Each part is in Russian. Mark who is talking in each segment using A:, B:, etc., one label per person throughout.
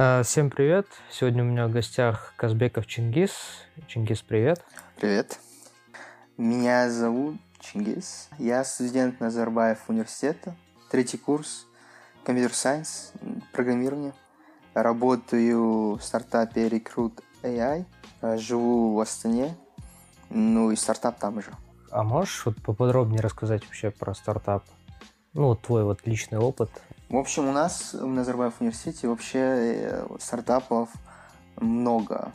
A: А, всем привет! Сегодня у меня в гостях Казбеков Чингис. Чингис, привет!
B: Привет! Меня зовут Чингис. Я студент Назарбаев университета. Третий курс компьютер сайенс, программирование. Работаю в стартапе Recruit AI. Живу в Астане. Ну и стартап там же.
A: А можешь вот поподробнее рассказать вообще про стартап? Ну, вот твой вот личный опыт.
B: В общем, у нас в Назарбаев университете вообще э, стартапов много.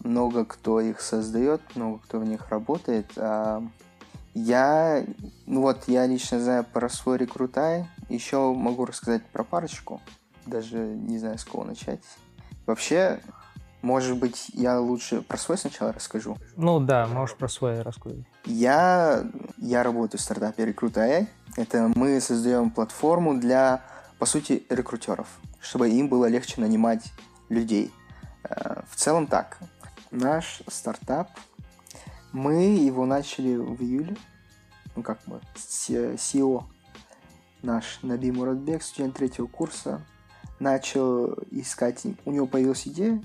B: Много кто их создает, много кто в них работает. А я, ну вот, я лично знаю про свой рекрутай. Еще могу рассказать про парочку. Даже не знаю, с кого начать. Вообще, может быть, я лучше про свой сначала расскажу.
A: Ну да, можешь про свой рассказать.
B: Я, я работаю в стартапе Recruit.ai. Это мы создаем платформу для, по сути, рекрутеров, чтобы им было легче нанимать людей. Э, в целом так. Наш стартап, мы его начали в июле. Ну как мы, SEO наш Наби Муратбек, студент третьего курса, начал искать, у него появилась идея,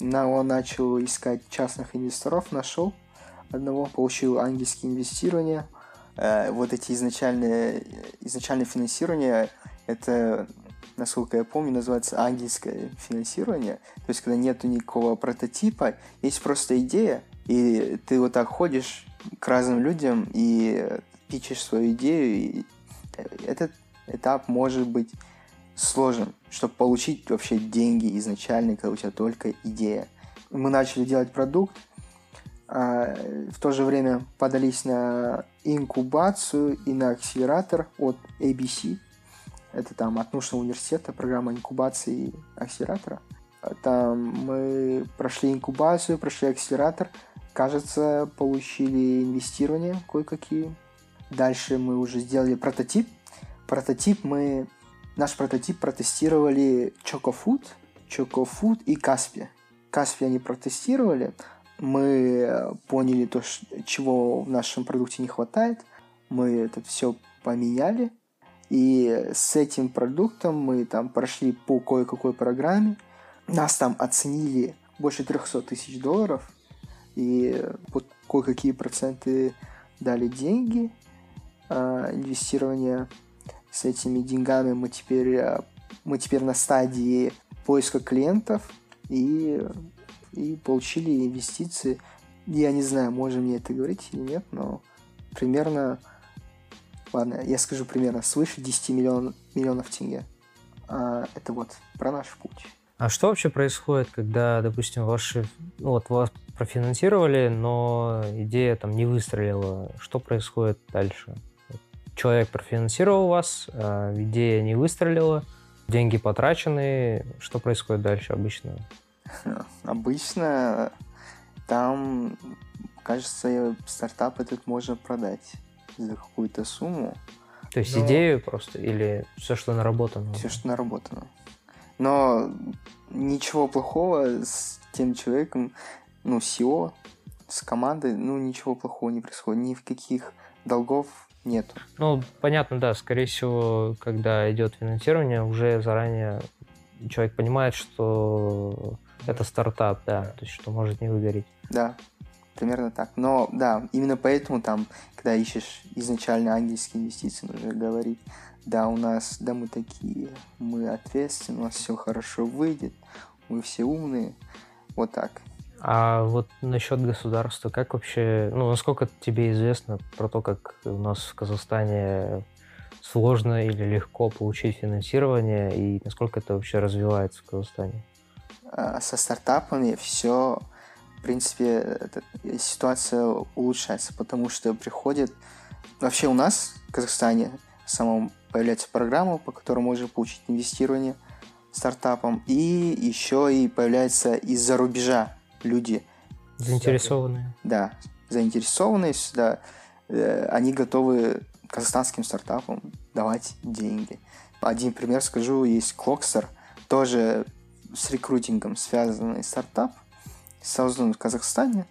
B: он начал искать частных инвесторов, нашел одного, получил ангельские инвестирования, Э, вот эти изначальные, изначальное финансирование, это, насколько я помню, называется ангельское финансирование. То есть, когда нету никакого прототипа, есть просто идея, и ты вот так ходишь к разным людям и пичешь свою идею. И этот этап может быть сложен, чтобы получить вообще деньги изначально, когда у тебя только идея. Мы начали делать продукт, а, в то же время подались на инкубацию и на акселератор от ABC. Это там от научного университета, программа инкубации и акселератора. Там мы прошли инкубацию, прошли акселератор. Кажется, получили инвестирование кое-какие. Дальше мы уже сделали прототип. Прототип мы... Наш прототип протестировали Chocofood, Chocofood и Каспи. Каспи они протестировали, мы поняли то, чего в нашем продукте не хватает, мы это все поменяли, и с этим продуктом мы там прошли по кое-какой программе, нас там оценили больше 300 тысяч долларов, и под кое-какие проценты дали деньги, э, инвестирование с этими деньгами мы теперь, э, мы теперь на стадии поиска клиентов и и получили инвестиции. Я не знаю, можно мне это говорить или нет, но примерно, ладно, я скажу примерно, свыше 10 миллион, миллионов тенге. А, это вот про наш путь.
A: А что вообще происходит, когда, допустим, ваши, ну вот вас профинансировали, но идея там не выстрелила? Что происходит дальше? Человек профинансировал вас, а идея не выстрелила, деньги потрачены. Что происходит дальше обычно?
B: Обычно там, кажется, стартап этот можно продать за какую-то сумму.
A: То есть но... идею просто или все, что наработано?
B: Все, что наработано. Но ничего плохого с тем человеком, ну, SEO, с командой, ну, ничего плохого не происходит. Ни в каких долгов нет.
A: Ну, понятно, да. Скорее всего, когда идет финансирование, уже заранее человек понимает, что это стартап, да, то есть что может не выгореть.
B: Да, примерно так. Но да, именно поэтому там, когда ищешь изначально ангельские инвестиции, нужно говорить, да, у нас, да, мы такие, мы ответственны, у нас все хорошо выйдет, мы все умные, вот так.
A: А вот насчет государства, как вообще, ну, насколько тебе известно про то, как у нас в Казахстане сложно или легко получить финансирование, и насколько это вообще развивается в Казахстане?
B: А, со стартапами все, в принципе, ситуация улучшается, потому что приходит... Вообще у нас в Казахстане самом появляется программа, по которой можно получить инвестирование стартапам, и еще и появляются из-за рубежа люди.
A: Заинтересованные.
B: Да, заинтересованные сюда. Э, они готовы казахстанским стартапам давать деньги. Один пример скажу, есть Клокстер – тоже с рекрутингом связанный стартап, создан в Казахстане.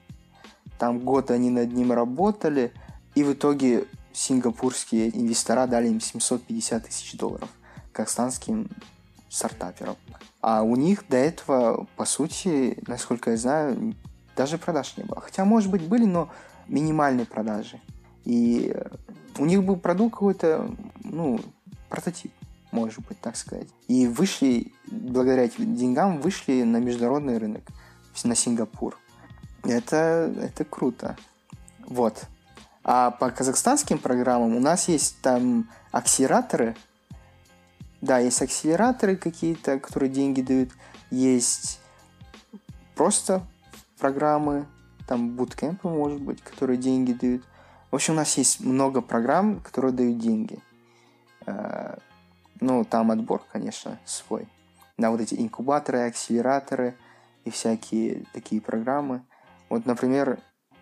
B: Там год они над ним работали, и в итоге сингапурские инвестора дали им 750 тысяч долларов казахстанским стартаперам. А у них до этого, по сути, насколько я знаю, даже продаж не было. Хотя, может быть, были, но минимальные продажи. И у них был продукт какой-то, ну, прототип, может быть, так сказать. И вышли, благодаря этим деньгам, вышли на международный рынок, на Сингапур. Это, это круто. Вот. А по казахстанским программам у нас есть там акселераторы. Да, есть акселераторы какие-то, которые деньги дают. Есть просто программы, там буткемпы, может быть, которые деньги дают. В общем, у нас есть много программ, которые дают деньги. Э, ну, там отбор, конечно, свой. На вот эти инкубаторы, акселераторы и всякие такие программы. Вот, например,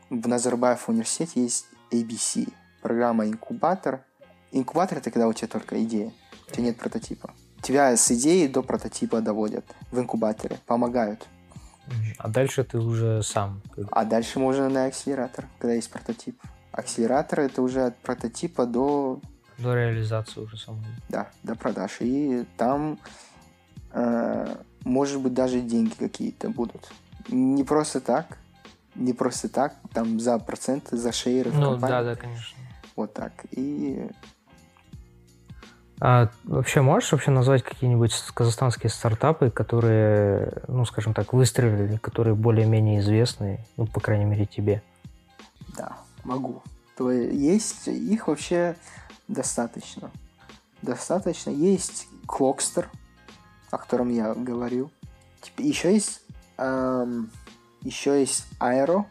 B: в Назарбаев университете есть ABC, программа инкубатор. Инкубатор это когда у тебя только идея, у тебя нет прототипа. Тебя с идеи до прототипа доводят в инкубаторе, помогают.
A: А дальше ты уже сам.
B: А дальше можно на акселератор, когда есть прототип. Акселератор это уже от прототипа до...
A: До реализации уже самой.
B: Да, до продаж. И там, э, может быть, даже деньги какие-то будут. Не просто так, не просто так, там за проценты, за шейры
A: Ну, да, да, конечно.
B: Вот так. И
A: а вообще можешь вообще назвать какие-нибудь казахстанские стартапы, которые, ну, скажем так, выстрелили, которые более-менее известны, ну, по крайней мере, тебе?
B: Да, могу. То есть их вообще достаточно. Достаточно. Есть Клокстер, о котором я говорил. Еще есть, эм, еще есть Aero,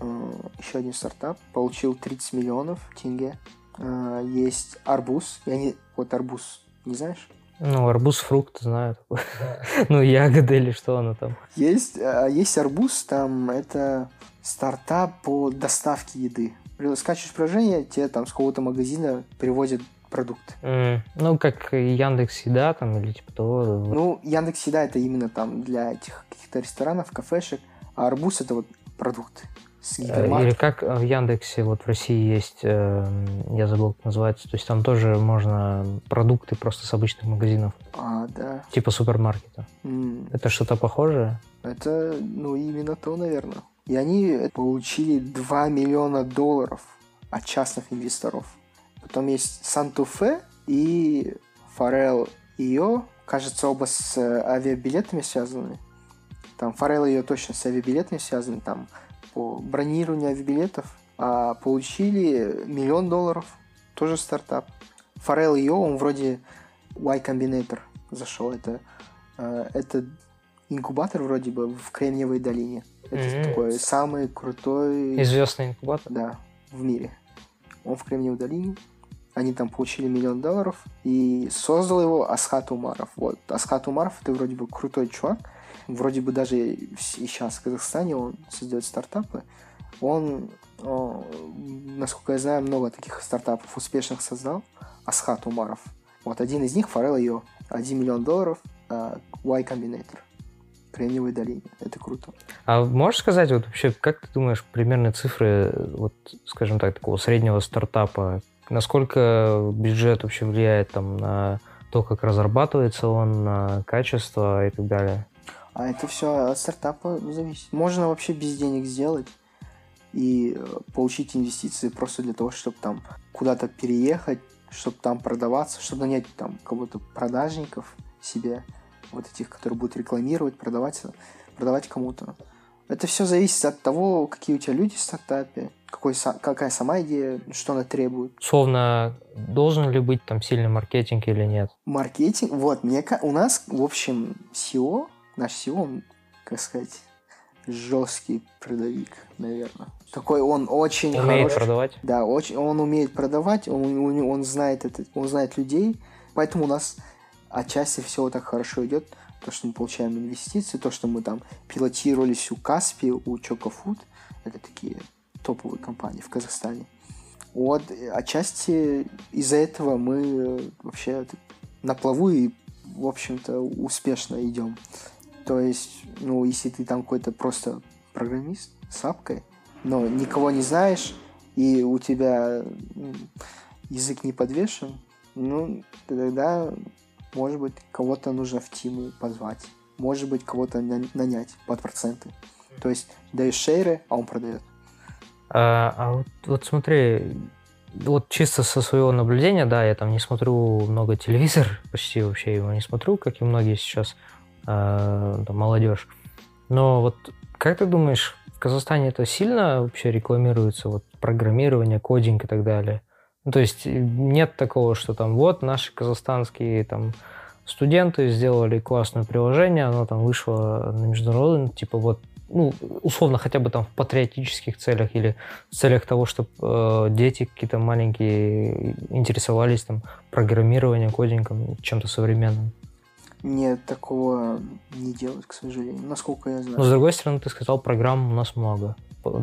B: э, еще один стартап, получил 30 миллионов тенге. Э, есть Арбуз, я не, вот арбуз, не знаешь?
A: Ну, арбуз фрукт, знаю. ну, ягоды или что оно там.
B: Есть, э, есть арбуз, там это стартап по доставке еды. Скачиваешь приложение, тебе там с какого-то магазина привозят продукт.
A: Mm. Ну, как Яндекс Еда там или типа того.
B: Ну, Яндекс Еда это именно там для этих каких-то ресторанов, кафешек, а арбуз это вот продукт.
A: Э, или как в Яндексе, вот в России есть, э, я забыл, как называется, то есть там тоже можно продукты просто с обычных магазинов.
B: А, да.
A: Типа супермаркета.
B: Mm.
A: Это что-то похожее?
B: Это, ну, именно то, наверное. И они получили 2 миллиона долларов от частных инвесторов. Потом есть Сантуфе и Форел Ио. Кажется, оба с э, авиабилетами связаны. Там Форел ее точно с авиабилетами связаны. Там по бронированию авиабилетов, а получили миллион долларов. Тоже стартап. Форел Йо, он вроде Y Combinator зашел. Это, э, это инкубатор вроде бы в Кремниевой долине. Это mm-hmm. такой самый крутой...
A: Известный инкубатор?
B: Да, в мире. Он в Кремниевой долине. Они там получили миллион долларов. И создал его Асхат Умаров. Вот. Асхат Умаров это вроде бы крутой чувак. Вроде бы даже и сейчас в Казахстане он создает стартапы. Он, насколько я знаю, много таких стартапов успешных создал. Асхат Умаров. Вот один из них Форел ее 1 миллион долларов uh, Y Combinator. Кремниевой долине. Это круто.
A: А можешь сказать, вот вообще, как ты думаешь, примерные цифры, вот, скажем так, такого среднего стартапа, насколько бюджет вообще влияет там на то, как разрабатывается он, на качество и так далее?
B: А это все от стартапа зависит. Можно вообще без денег сделать и э, получить инвестиции просто для того, чтобы там куда-то переехать, чтобы там продаваться, чтобы нанять там кого-то продажников себе, вот этих, которые будут рекламировать, продавать, продавать кому-то. Это все зависит от того, какие у тебя люди в стартапе, какой, какая сама идея, что она требует.
A: Словно, должен ли быть там сильный маркетинг или нет?
B: Маркетинг, вот, мне, у нас, в общем, SEO наш Сион, как сказать, жесткий продавик, наверное. Такой он очень
A: умеет
B: хорош.
A: продавать.
B: Да, очень, он умеет продавать, он, он, он знает это, он знает людей, поэтому у нас отчасти все так хорошо идет, то, что мы получаем инвестиции, то, что мы там пилотировались у Каспи, у Чокофуд, это такие топовые компании в Казахстане. Вот, отчасти из-за этого мы вообще на плаву и в общем-то, успешно идем. То есть, ну, если ты там какой-то просто программист с апкой, но никого не знаешь, и у тебя язык не подвешен, ну, тогда, может быть, кого-то нужно в тиму позвать. Может быть, кого-то нанять под проценты. То есть даешь шейры, а он продает.
A: А, а вот, вот смотри, вот чисто со своего наблюдения, да, я там не смотрю много телевизор, почти вообще его не смотрю, как и многие сейчас там, молодежь. Но вот как ты думаешь, в Казахстане это сильно вообще рекламируется, вот программирование, кодинг и так далее? Ну, то есть нет такого, что там вот наши казахстанские там студенты сделали классное приложение, оно там вышло на международный, типа вот ну, условно, хотя бы там в патриотических целях или в целях того, чтобы э, дети какие-то маленькие интересовались там программированием, кодингом, чем-то современным.
B: Нет, такого не делают, к сожалению, насколько я знаю.
A: Но с другой стороны, ты сказал, программ у нас много,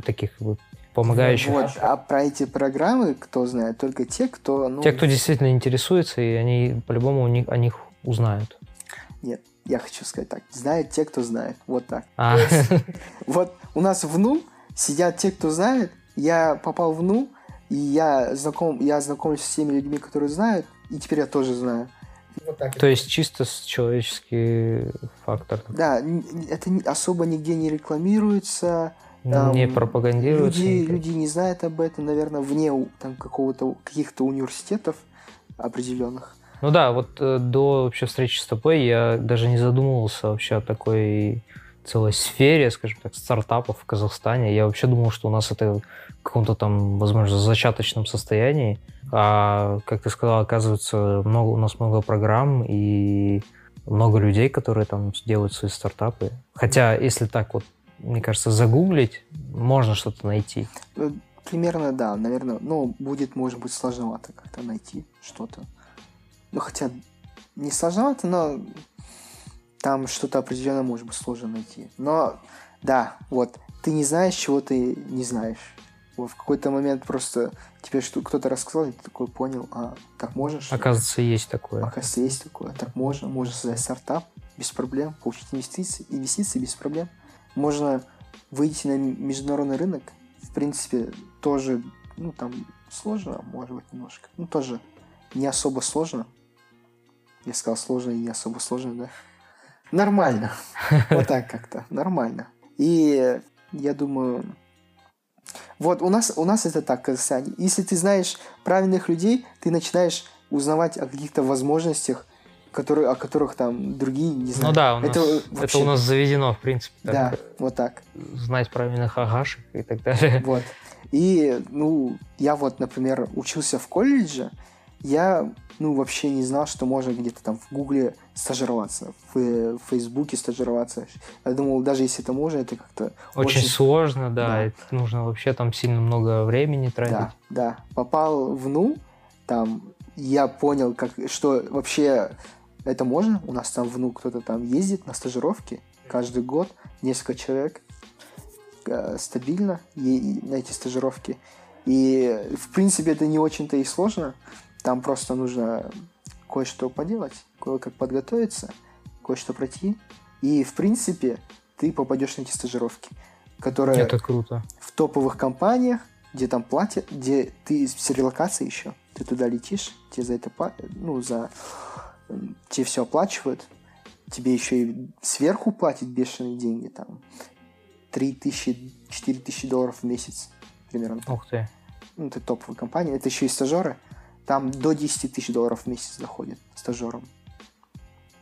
A: таких вот помогающих.
B: Вот, а про эти программы кто знает? Только те, кто... Ну...
A: Те, кто действительно интересуется, и они по-любому у них, о них узнают.
B: Нет, я хочу сказать так. Знают те, кто знает. Вот так. А. Вот у нас в НУ сидят те, кто знает. Я попал в НУ, и я знаком, я знакомлюсь с теми людьми, которые знают, и теперь я тоже знаю.
A: Вот так. То есть чисто человеческий фактор.
B: Да, это особо нигде не рекламируется.
A: Там, не пропагандируется.
B: Люди, люди не знают об этом, наверное, вне там какого-то каких-то университетов определенных.
A: Ну да, вот э, до вообще встречи с тобой я даже не задумывался вообще о такой целой сфере, скажем так, стартапов в Казахстане. Я вообще думал, что у нас это в каком-то там, возможно, зачаточном состоянии. А, как ты сказал, оказывается, много, у нас много программ и много людей, которые там делают свои стартапы. Хотя, если так вот, мне кажется, загуглить, можно что-то найти.
B: Э, примерно, да, наверное. Ну, будет, может быть, сложновато как-то найти что-то. Ну, хотя не сложновато, но там что-то определенно может быть сложно найти. Но, да, вот, ты не знаешь, чего ты не знаешь. Вот в какой-то момент просто тебе что кто-то рассказал, и ты такой понял, а так можешь?
A: Оказывается, есть такое.
B: Оказывается, есть такое. Так можно. Можно создать стартап без проблем, получить инвестиции, инвестиции без проблем. Можно выйти на международный рынок. В принципе, тоже, ну, там сложно, может быть, немножко. Ну, тоже не особо сложно. Я сказал сложно и не особо сложно, да? Нормально. Вот так как-то. Нормально. И я думаю, вот у нас, у нас это так, Казахстане. Если ты знаешь правильных людей, ты начинаешь узнавать о каких-то возможностях, которые, о которых там другие не знают.
A: Ну да, у нас, это, вообще... это у нас заведено, в принципе.
B: Так, да, вот так.
A: Знать правильных агашек и так далее.
B: Вот. И, ну, я вот, например, учился в колледже, я ну, вообще не знал, что можно где-то там в Гугле стажироваться, в, в Фейсбуке стажироваться. Я думал, даже если это можно, это как-то...
A: Очень, очень... сложно, да. да. Это нужно вообще там сильно много времени тратить.
B: Да, да. Попал в НУ, там я понял, как, что вообще это можно. У нас там в НУ кто-то там ездит на стажировки каждый год, несколько человек э, стабильно и, на эти стажировки. И, в принципе, это не очень-то и сложно. Там просто нужно кое-что поделать, кое-как подготовиться, кое-что пройти. И, в принципе, ты попадешь на эти стажировки, которые...
A: Это круто.
B: В топовых компаниях, где там платят, где ты с релокацией еще, ты туда летишь, тебе за это, ну, за... Тебе все оплачивают, тебе еще и сверху платят бешеные деньги, там, 3 тысячи, 4 тысячи долларов в месяц, примерно.
A: Ух ты.
B: Ну, это топовая компания, это еще и стажеры. Там до 10 тысяч долларов в месяц доходит стажером.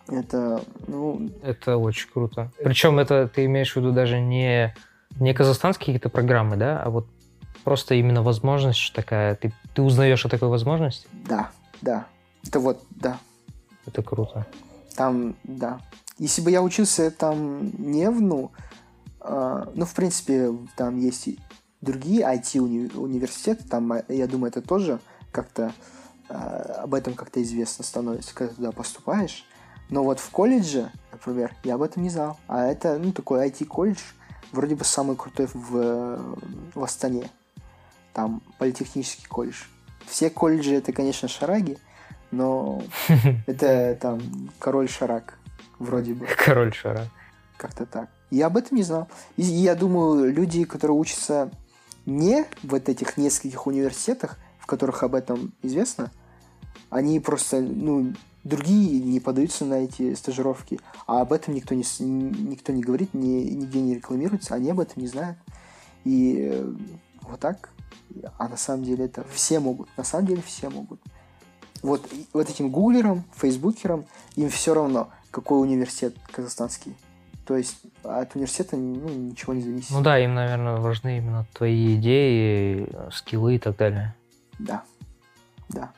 B: Это, ну...
A: Это очень круто. Причем это ты имеешь в виду даже не, не казахстанские какие-то программы, да, а вот просто именно возможность такая. Ты, ты узнаешь о такой возможности?
B: Да, да. Это вот, да.
A: Это круто.
B: Там, да. Если бы я учился там не в НУ, э, ну, в принципе, там есть другие IT-университеты, там, я думаю, это тоже как-то а, об этом как-то известно становится, когда туда поступаешь. Но вот в колледже, например, я об этом не знал. А это, ну, такой IT-колледж, вроде бы самый крутой в, в Астане. Там политехнический колледж. Все колледжи это, конечно, шараги, но это там король Шарак, вроде бы.
A: Король Шарак.
B: Как-то так. Я об этом не знал. И я думаю, люди, которые учатся не в вот этих нескольких университетах, в которых об этом известно, они просто, ну, другие не подаются на эти стажировки, а об этом никто не, никто не говорит, ни, нигде не рекламируется, они об этом не знают. И э, вот так. А на самом деле это все могут. На самом деле все могут. Вот, вот этим гуглерам, фейсбукерам, им все равно, какой университет казахстанский. То есть от университета ну, ничего не зависит.
A: Ну да, им, наверное, важны именно твои идеи, скиллы и так далее.
B: Да, да.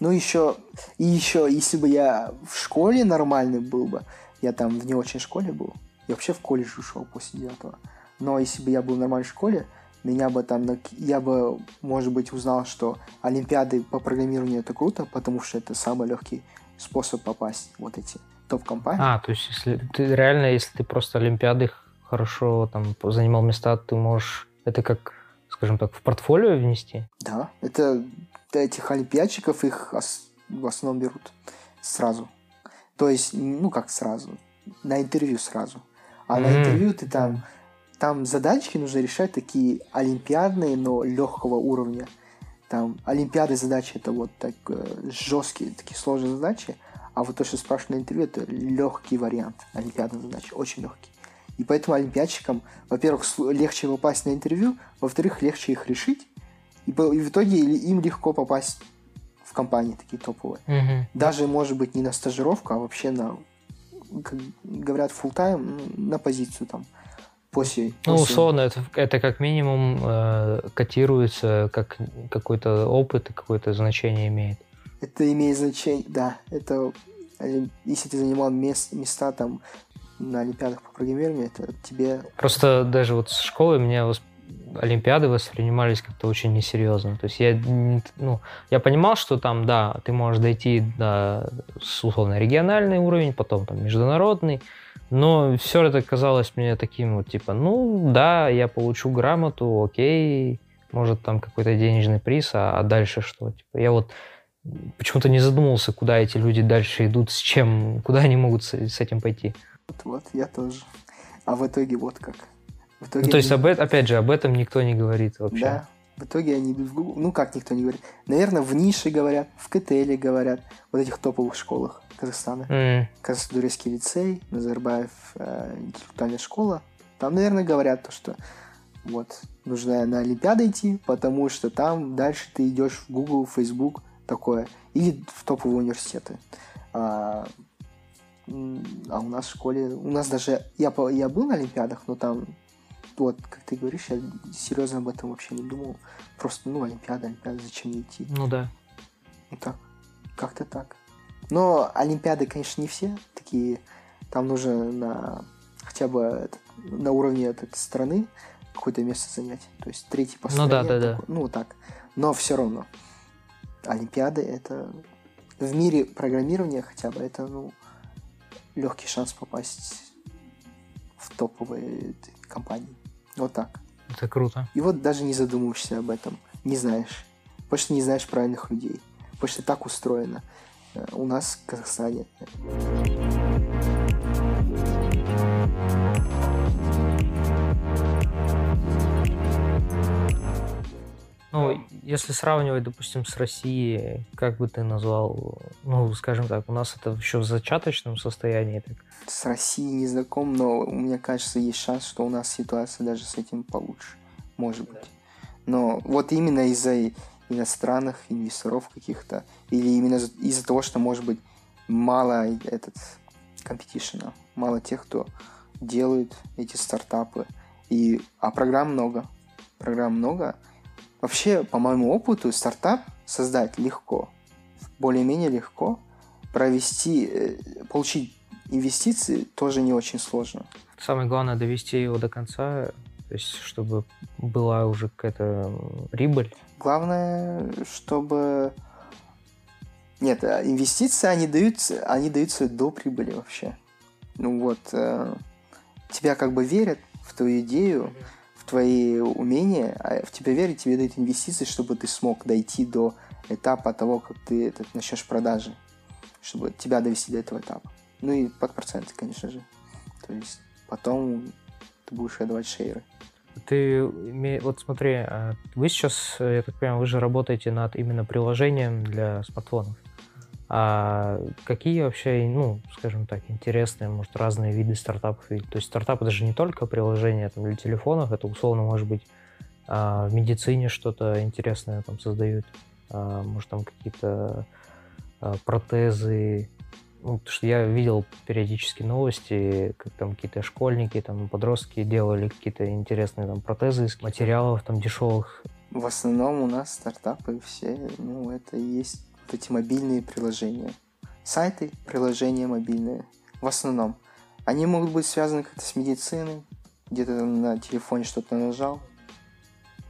B: Ну еще, и еще, если бы я в школе нормальный был бы, я там в не очень школе был, я вообще в колледж ушел после девятого. Но если бы я был в нормальной школе, меня бы там, я бы, может быть, узнал, что Олимпиады по программированию это круто, потому что это самый легкий способ попасть вот эти топ-компании.
A: А, то есть если ты реально, если ты просто Олимпиады хорошо там занимал места, ты можешь это как, скажем так, в портфолио внести?
B: Да, это этих олимпиадчиков их в основном берут сразу. То есть, ну как сразу, на интервью сразу. А mm-hmm. на интервью ты там там задачки нужно решать такие олимпиадные, но легкого уровня. Там олимпиады задачи это вот так э, жесткие, такие сложные задачи, а вот то, что спрашивают на интервью, это легкий вариант олимпиадной задачи, очень легкий. И поэтому олимпиадчикам, во-первых, легче попасть на интервью, во-вторых, легче их решить, и, в итоге им легко попасть в компании такие топовые.
A: Угу.
B: Даже, может быть, не на стажировку, а вообще на, как говорят, full time на позицию там после...
A: Ну, условно, это, это как минимум э, котируется, как какой-то опыт и какое-то значение имеет.
B: Это имеет значение, да. Это если ты занимал мест, места там на Олимпиадах по программированию, это тебе...
A: Просто даже вот с школы меня восп... Олимпиады воспринимались как-то очень несерьезно. То есть я, ну, я понимал, что там, да, ты можешь дойти до, условно, региональный уровень, потом там международный, но все это казалось мне таким вот, типа, ну да, я получу грамоту, окей, может там какой-то денежный приз, а, а дальше что? Типа, я вот почему-то не задумывался, куда эти люди дальше идут, с чем, куда они могут с, с этим пойти.
B: Вот, вот, я тоже. А в итоге вот как.
A: В итоге ну, то есть, об, опять же, об этом никто не говорит вообще.
B: Да, в итоге они идут в Google. Ну, как никто не говорит? Наверное, в нише говорят, в КТЛ говорят, вот этих топовых школах. Казахстана.
A: Mm.
B: Казахстан-Турецкий лицей, Назарбаев э, интеллектуальная школа. Там, наверное, говорят то, что вот, нужно на Олимпиады идти, потому что там дальше ты идешь в Google, Facebook, такое. Или в топовые университеты. А, а у нас в школе, у нас даже, я, я был на Олимпиадах, но там, вот, как ты говоришь, я серьезно об этом вообще не думал. Просто, ну, Олимпиада, Олимпиада, зачем мне идти?
A: Ну да.
B: Ну так, как-то так. Но Олимпиады, конечно, не все такие. Там нужно на хотя бы на уровне этой страны какое-то место занять. То есть третий по стране.
A: Ну да, да,
B: такой, да. Ну так. Но все равно. Олимпиады это в мире программирования хотя бы это ну легкий шанс попасть в топовые компании. Вот так.
A: Это круто.
B: И вот даже не задумываешься об этом, не знаешь. Потому что не знаешь правильных людей. Потому что так устроено у нас в Казахстане.
A: Ну, если сравнивать, допустим, с Россией, как бы ты назвал, ну, скажем так, у нас это еще в зачаточном состоянии. Так.
B: С Россией не знаком, но мне кажется, есть шанс, что у нас ситуация даже с этим получше. Может быть. Но вот именно из-за иностранных инвесторов каких-то, или именно из-за того, что, может быть, мало этот компетишена, мало тех, кто делают эти стартапы. И, а программ много. Программ много. Вообще, по моему опыту, стартап создать легко. Более-менее легко. Провести, э, получить инвестиции тоже не очень сложно.
A: Самое главное довести его до конца, то есть чтобы была уже какая-то прибыль.
B: Главное, чтобы... Нет, а инвестиции, они даются, они даются до прибыли вообще. Ну вот, э, тебя как бы верят в твою идею, в твои умения, а в тебя верят, тебе дают инвестиции, чтобы ты смог дойти до этапа того, как ты это, начнешь продажи, чтобы тебя довести до этого этапа. Ну и под проценты, конечно же. То есть потом ты будешь отдавать шейры.
A: Ты, вот смотри, а вы сейчас, я так понимаю, вы же работаете над именно приложением для смартфонов. А какие вообще, ну, скажем так, интересные, может, разные виды стартапов? То есть стартап это же не только приложение там, для телефонов, это условно может быть а, в медицине что-то интересное там создают, а, может, там какие-то а, протезы, ну, потому что я видел периодически новости, как там какие-то школьники, там подростки делали какие-то интересные там протезы из материалов там дешевых.
B: В основном у нас стартапы все, ну, это и есть эти мобильные приложения. Сайты, приложения мобильные. В основном. Они могут быть связаны как-то с медициной. Где-то на телефоне что-то нажал,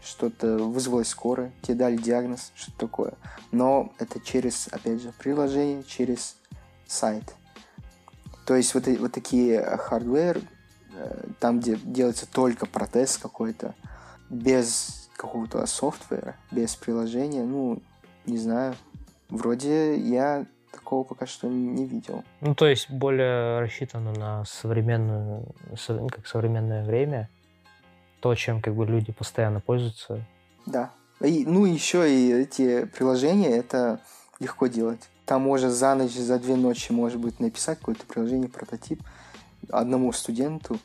B: что-то вызвалось скорая, тебе дали диагноз, что-то такое. Но это через, опять же, приложение, через сайт. То есть вот, вот такие hardware, э, там, где делается только протез какой-то, без какого-то софтвера, без приложения, ну, не знаю. Вроде я такого пока что не видел.
A: Ну, то есть более рассчитано на современную, как современное время, то, чем как бы люди постоянно пользуются.
B: Да. И, ну, еще и эти приложения, это легко делать. Там можно за ночь, за две ночи, может быть, написать какое-то приложение, прототип одному студенту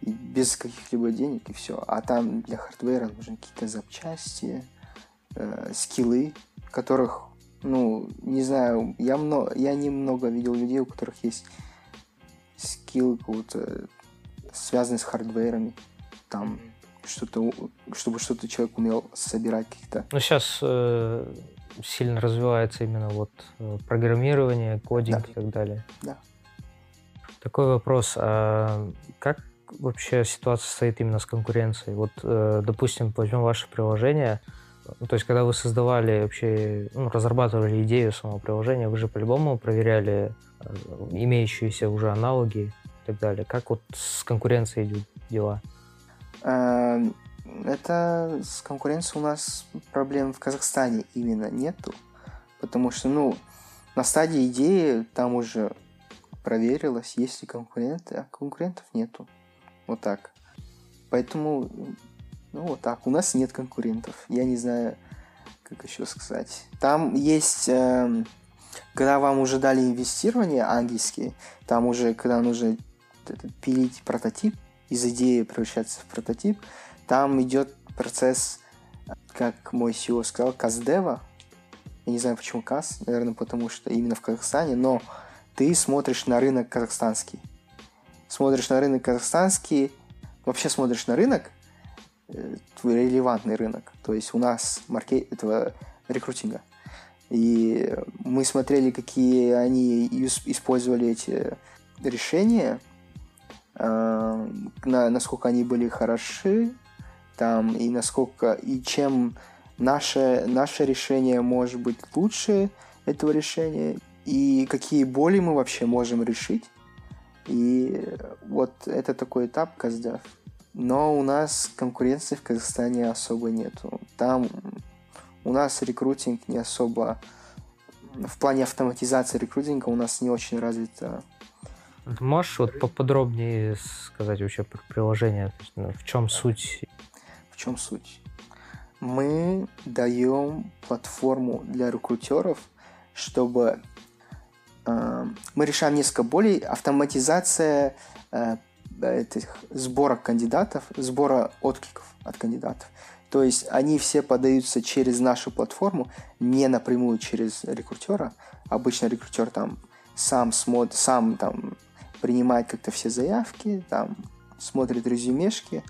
B: без каких-либо денег и все. А там для хардвера нужны какие-то запчасти, э, скиллы, которых, ну, не знаю, я, много, я немного видел людей, у которых есть скиллы какого-то связанные с хардверами. Там что-то, чтобы что-то человек умел собирать каких-то.
A: Ну, сейчас э, сильно развивается именно вот э, программирование, кодинг да. и так далее.
B: Да.
A: Такой вопрос. А как вообще ситуация стоит именно с конкуренцией? Вот, э, допустим, возьмем ваше приложение. Ну, то есть, когда вы создавали вообще, ну, разрабатывали идею самого приложения, вы же по-любому проверяли э, имеющиеся уже аналоги и так далее. Как вот с конкуренцией идут дела?
B: Эм, это с конкуренцией у нас проблем в Казахстане именно нету, потому что, ну, на стадии идеи там уже проверилось, есть ли конкуренты, а конкурентов нету. Вот так. Поэтому, ну, вот так. У нас нет конкурентов. Я не знаю, как еще сказать. Там есть, э, когда вам уже дали инвестирование английские, там уже, когда нужно пилить прототип, из идеи превращаться в прототип, там идет процесс, как мой CEO сказал, каздева. Я не знаю, почему каз, наверное, потому что именно в Казахстане, но ты смотришь на рынок казахстанский. Смотришь на рынок казахстанский, вообще смотришь на рынок, твой релевантный рынок. То есть у нас маркет этого рекрутинга. И мы смотрели, какие они использовали эти решения, э, на, насколько они были хороши, там, и насколько, и чем наше, наше решение может быть лучше этого решения, и какие боли мы вообще можем решить. И вот это такой этап КАЗДЕФ. Но у нас конкуренции в Казахстане особо нету. Там у нас рекрутинг не особо... В плане автоматизации рекрутинга у нас не очень развито.
A: Можешь вот поподробнее сказать вообще про приложение? Ну, в чем суть
B: в чем суть? Мы даем платформу для рекрутеров, чтобы э, мы решаем несколько болей. Автоматизация э, этих сбора кандидатов, сбора откликов от кандидатов. То есть они все подаются через нашу платформу, не напрямую через рекрутера. Обычно рекрутер там сам смотрит, сам там принимает как-то все заявки, там смотрит резюмешки,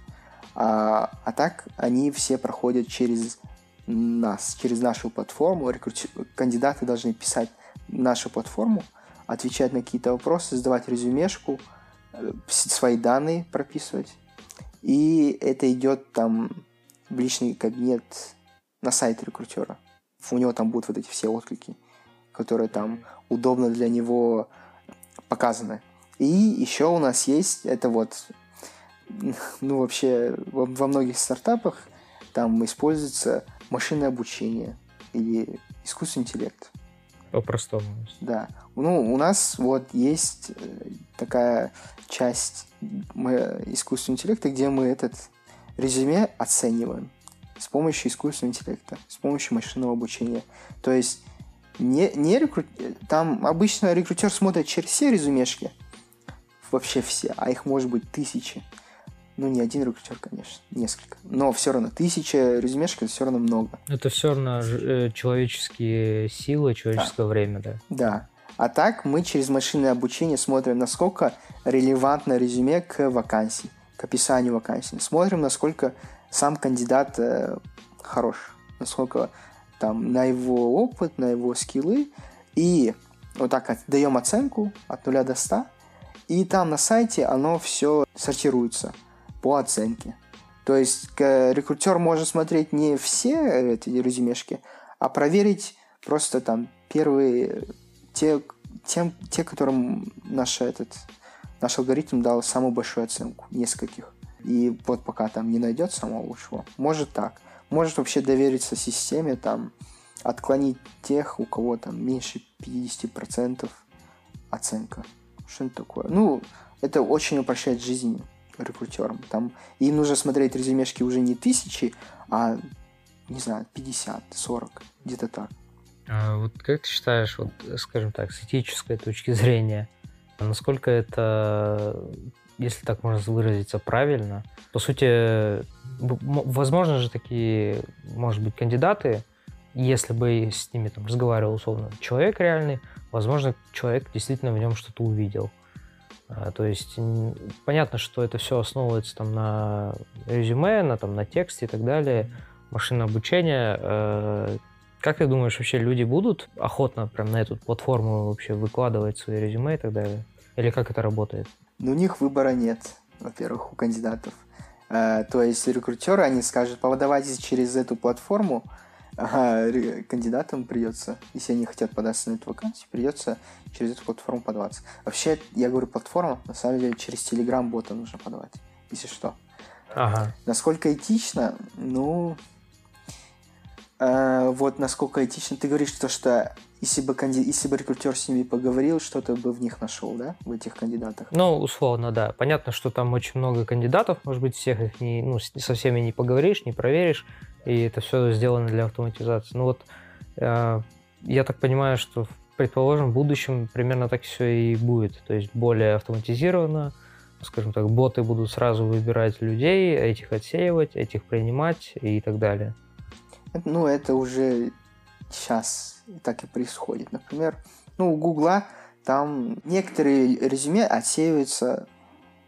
B: а, а так они все проходят через нас, через нашу платформу. Рекрути... Кандидаты должны писать нашу платформу, отвечать на какие-то вопросы, сдавать резюмешку, свои данные прописывать. И это идет там в личный кабинет на сайт рекрутера. У него там будут вот эти все отклики, которые там удобно для него показаны. И еще у нас есть, это вот ну, вообще, во, во многих стартапах там используется машинное обучение или искусственный интеллект.
A: По-простому.
B: Да. Ну, у нас вот есть э, такая часть искусственного интеллекта, где мы этот резюме оцениваем с помощью искусственного интеллекта, с помощью машинного обучения. То есть не, не рекру... там обычно рекрутер смотрит через все резюмешки, вообще все, а их может быть тысячи. Ну, не один рекрутер, конечно, несколько. Но все равно тысяча резюмешек это все равно много.
A: Это все равно э, человеческие силы, человеческое да. время, да.
B: Да. А так мы через машинное обучение смотрим, насколько релевантно резюме к вакансии, к описанию вакансии. Смотрим, насколько сам кандидат э, хорош, насколько там на его опыт, на его скиллы. И вот так даем оценку от 0 до 100. И там на сайте оно все сортируется по оценке. То есть рекрутер может смотреть не все эти резюмешки, а проверить просто там первые, те, тем, те которым наш, этот, наш алгоритм дал самую большую оценку, нескольких. И вот пока там не найдет самого лучшего, может так. Может вообще довериться системе, там, отклонить тех, у кого там меньше 50% оценка. Что это такое? Ну, это очень упрощает жизнь рекрутерам. Там им нужно смотреть резюмешки уже не тысячи, а, не знаю, 50, 40, где-то так.
A: А вот как ты считаешь, вот, скажем так, с этической точки зрения, насколько это, если так можно выразиться, правильно? По сути, возможно же такие, может быть, кандидаты, если бы с ними там разговаривал условно человек реальный, возможно, человек действительно в нем что-то увидел. А, то есть понятно, что это все основывается там на резюме, на, там, на тексте и так далее, машинное обучение. Э, как ты думаешь, вообще люди будут охотно прям на эту платформу вообще выкладывать свои резюме и так далее? Или как это работает?
B: Ну, у них выбора нет, во-первых, у кандидатов. Э, то есть рекрутеры, они скажут, подавайтесь через эту платформу, Ага, кандидатам придется, если они хотят податься на эту вакансию, придется через эту платформу подаваться. Вообще, я говорю платформа, на самом деле через Telegram-бота нужно подавать, если что.
A: Ага.
B: Насколько этично, ну, э, вот насколько этично, ты говоришь, то, что если бы, канди... если бы рекрутер с ними поговорил, что-то бы в них нашел, да, в этих кандидатах?
A: Ну, условно, да. Понятно, что там очень много кандидатов, может быть, всех их не, ну, со всеми не поговоришь, не проверишь, и это все сделано для автоматизации. Ну вот, э, я так понимаю, что, предположим, в будущем примерно так все и будет. То есть более автоматизировано, скажем так, боты будут сразу выбирать людей, этих отсеивать, этих принимать и так далее.
B: Ну, это уже сейчас так и происходит. Например, ну, у Гугла там некоторые резюме отсеиваются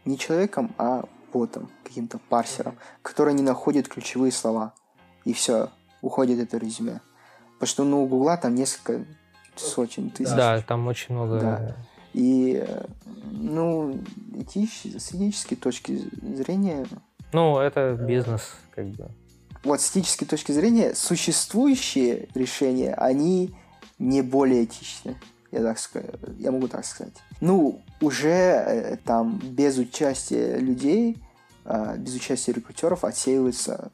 B: не человеком, а ботом, каким-то парсером, который не находит ключевые слова и все, уходит это резюме. Потому что ну, у Гугла там несколько сотен тысяч.
A: Да, там очень много. Да.
B: И, ну, этич, с этической точки зрения...
A: Ну, это бизнес, как бы.
B: Вот с этической точки зрения существующие решения, они не более этичны. Я, так, я могу так сказать. Ну, уже э, там без участия людей, а, без участия рекрутеров отсеивается